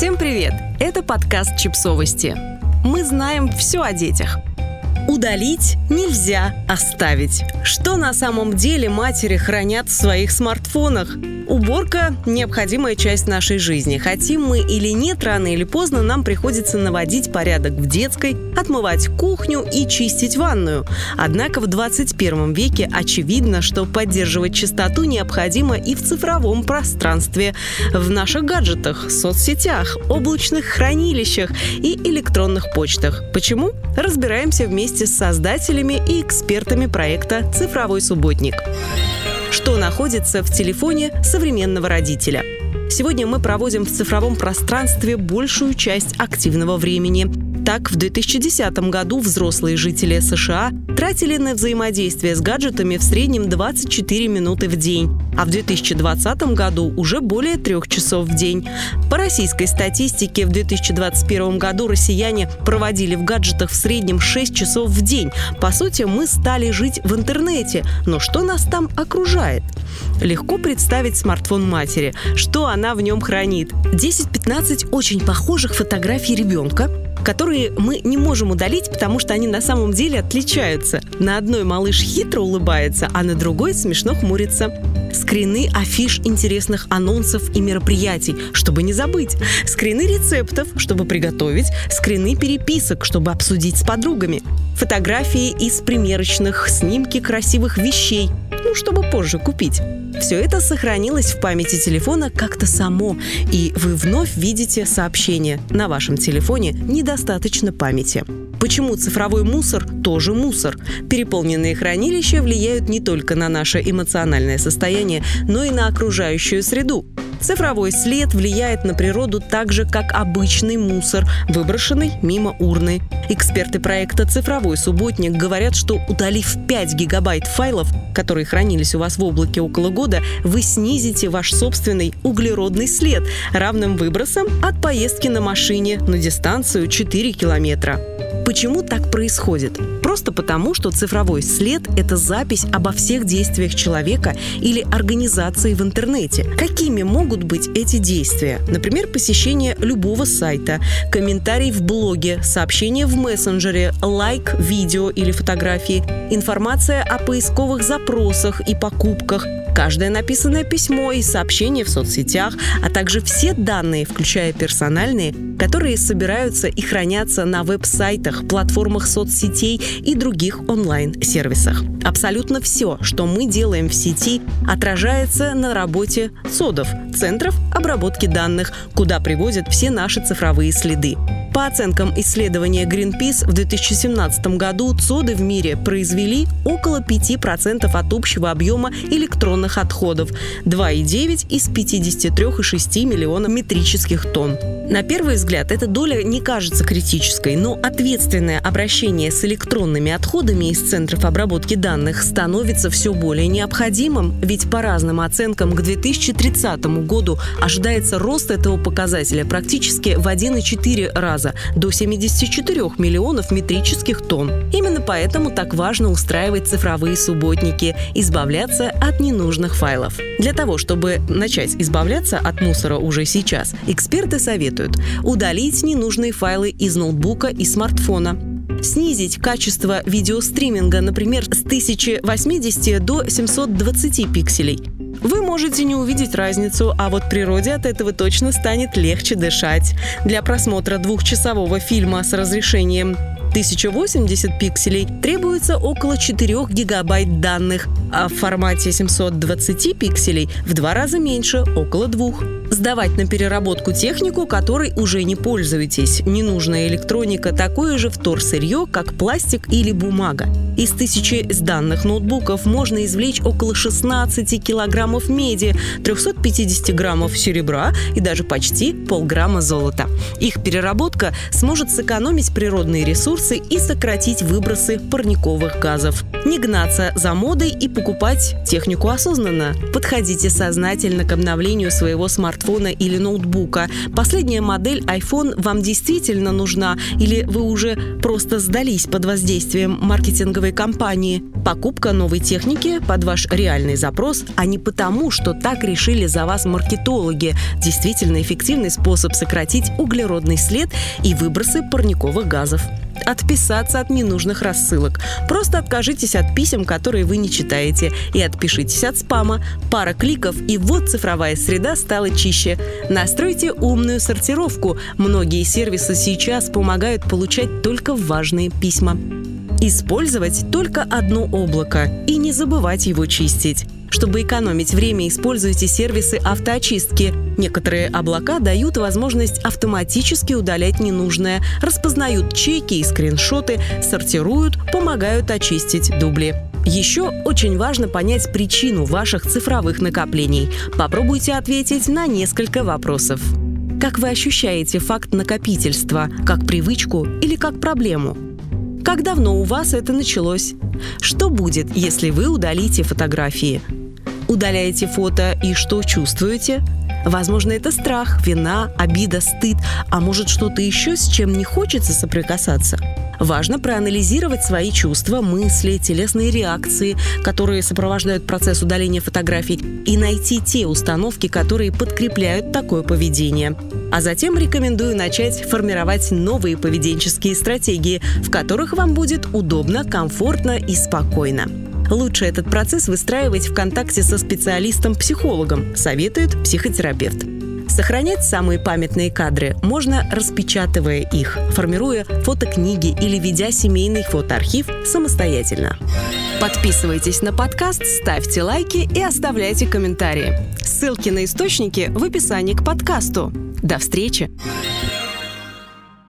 Всем привет! Это подкаст «Чипсовости». Мы знаем все о детях. Удалить нельзя оставить. Что на самом деле матери хранят в своих смартфонах? Уборка – необходимая часть нашей жизни. Хотим мы или нет, рано или поздно нам приходится наводить порядок в детской, отмывать кухню и чистить ванную. Однако в 21 веке очевидно, что поддерживать чистоту необходимо и в цифровом пространстве, в наших гаджетах, соцсетях, облачных хранилищах и электронных почтах. Почему? Разбираемся вместе с создателями и экспертами проекта «Цифровой субботник» что находится в телефоне современного родителя. Сегодня мы проводим в цифровом пространстве большую часть активного времени. Так, в 2010 году взрослые жители США тратили на взаимодействие с гаджетами в среднем 24 минуты в день, а в 2020 году уже более трех часов в день. По российской статистике, в 2021 году россияне проводили в гаджетах в среднем 6 часов в день. По сути, мы стали жить в интернете, но что нас там окружает? Легко представить смартфон матери, что она в нем хранит. 10-15 очень похожих фотографий ребенка, которые мы не можем удалить, потому что они на самом деле отличаются. На одной малыш хитро улыбается, а на другой смешно хмурится. Скрины афиш интересных анонсов и мероприятий, чтобы не забыть. Скрины рецептов, чтобы приготовить. Скрины переписок, чтобы обсудить с подругами. Фотографии из примерочных, снимки красивых вещей, ну, чтобы позже купить. Все это сохранилось в памяти телефона как-то само, и вы вновь видите сообщение. На вашем телефоне недостаточно памяти. Почему цифровой мусор тоже мусор? Переполненные хранилища влияют не только на наше эмоциональное состояние, но и на окружающую среду. Цифровой след влияет на природу так же, как обычный мусор, выброшенный мимо урны. Эксперты проекта «Цифровой субботник» говорят, что удалив 5 гигабайт файлов, которые хранились у вас в облаке около года, вы снизите ваш собственный углеродный след равным выбросам от поездки на машине на дистанцию 4 километра. Почему так происходит? Просто потому, что цифровой след – это запись обо всех действиях человека или организации в интернете. Какими могут быть эти действия? Например, посещение любого сайта, комментарий в блоге, сообщение в мессенджере, лайк видео или фотографии, информация о поисковых запросах и покупках – каждое написанное письмо и сообщение в соцсетях, а также все данные, включая персональные, которые собираются и хранятся на веб-сайтах, платформах соцсетей и других онлайн-сервисах. Абсолютно все, что мы делаем в сети, отражается на работе СОДов, Центров обработки данных, куда приводят все наши цифровые следы. По оценкам исследования Greenpeace, в 2017 году ЦОДы в мире произвели около 5% от общего объема электронных отходов, 2,9 из 53,6 миллиона метрических тонн. На первый взгляд, эта доля не кажется критической, но ответственное обращение с электронными отходами из центров обработки данных становится все более необходимым, ведь по разным оценкам к 2030 году ожидается рост этого показателя практически в 1,4 раза до 74 миллионов метрических тонн. Именно поэтому так важно устраивать цифровые субботники, избавляться от ненужных файлов. Для того, чтобы начать избавляться от мусора уже сейчас, эксперты советуют удалить ненужные файлы из ноутбука и смартфона, снизить качество видеостриминга, например, с 1080 до 720 пикселей. Вы можете не увидеть разницу, а вот природе от этого точно станет легче дышать. Для просмотра двухчасового фильма с разрешением 1080 пикселей требуется около 4 гигабайт данных, а в формате 720 пикселей в два раза меньше, около 2. Сдавать на переработку технику, которой уже не пользуетесь. Ненужная электроника – такое же вторсырье, как пластик или бумага. Из тысячи сданных ноутбуков можно извлечь около 16 килограммов меди, 350 граммов серебра и даже почти полграмма золота. Их переработка сможет сэкономить природные ресурсы и сократить выбросы парниковых газов. Не гнаться за модой и покупать технику осознанно. Подходите сознательно к обновлению своего смартфона смартфона или ноутбука. Последняя модель iPhone вам действительно нужна или вы уже просто сдались под воздействием маркетинговой кампании? Покупка новой техники под ваш реальный запрос, а не потому, что так решили за вас маркетологи. Действительно эффективный способ сократить углеродный след и выбросы парниковых газов отписаться от ненужных рассылок. Просто откажитесь от писем, которые вы не читаете, и отпишитесь от спама. Пара кликов, и вот цифровая среда стала чище. Настройте умную сортировку. Многие сервисы сейчас помогают получать только важные письма. Использовать только одно облако и не забывать его чистить. Чтобы экономить время, используйте сервисы автоочистки. Некоторые облака дают возможность автоматически удалять ненужное, распознают чеки и скриншоты, сортируют, помогают очистить дубли. Еще очень важно понять причину ваших цифровых накоплений. Попробуйте ответить на несколько вопросов. Как вы ощущаете факт накопительства? Как привычку или как проблему? Как давно у вас это началось? Что будет, если вы удалите фотографии? Удаляете фото и что чувствуете? Возможно, это страх, вина, обида, стыд, а может что-то еще, с чем не хочется соприкасаться. Важно проанализировать свои чувства, мысли, телесные реакции, которые сопровождают процесс удаления фотографий, и найти те установки, которые подкрепляют такое поведение. А затем рекомендую начать формировать новые поведенческие стратегии, в которых вам будет удобно, комфортно и спокойно. Лучше этот процесс выстраивать в контакте со специалистом-психологом, советует психотерапевт. Сохранять самые памятные кадры можно, распечатывая их, формируя фотокниги или ведя семейный фотоархив самостоятельно. Подписывайтесь на подкаст, ставьте лайки и оставляйте комментарии. Ссылки на источники в описании к подкасту. До встречи!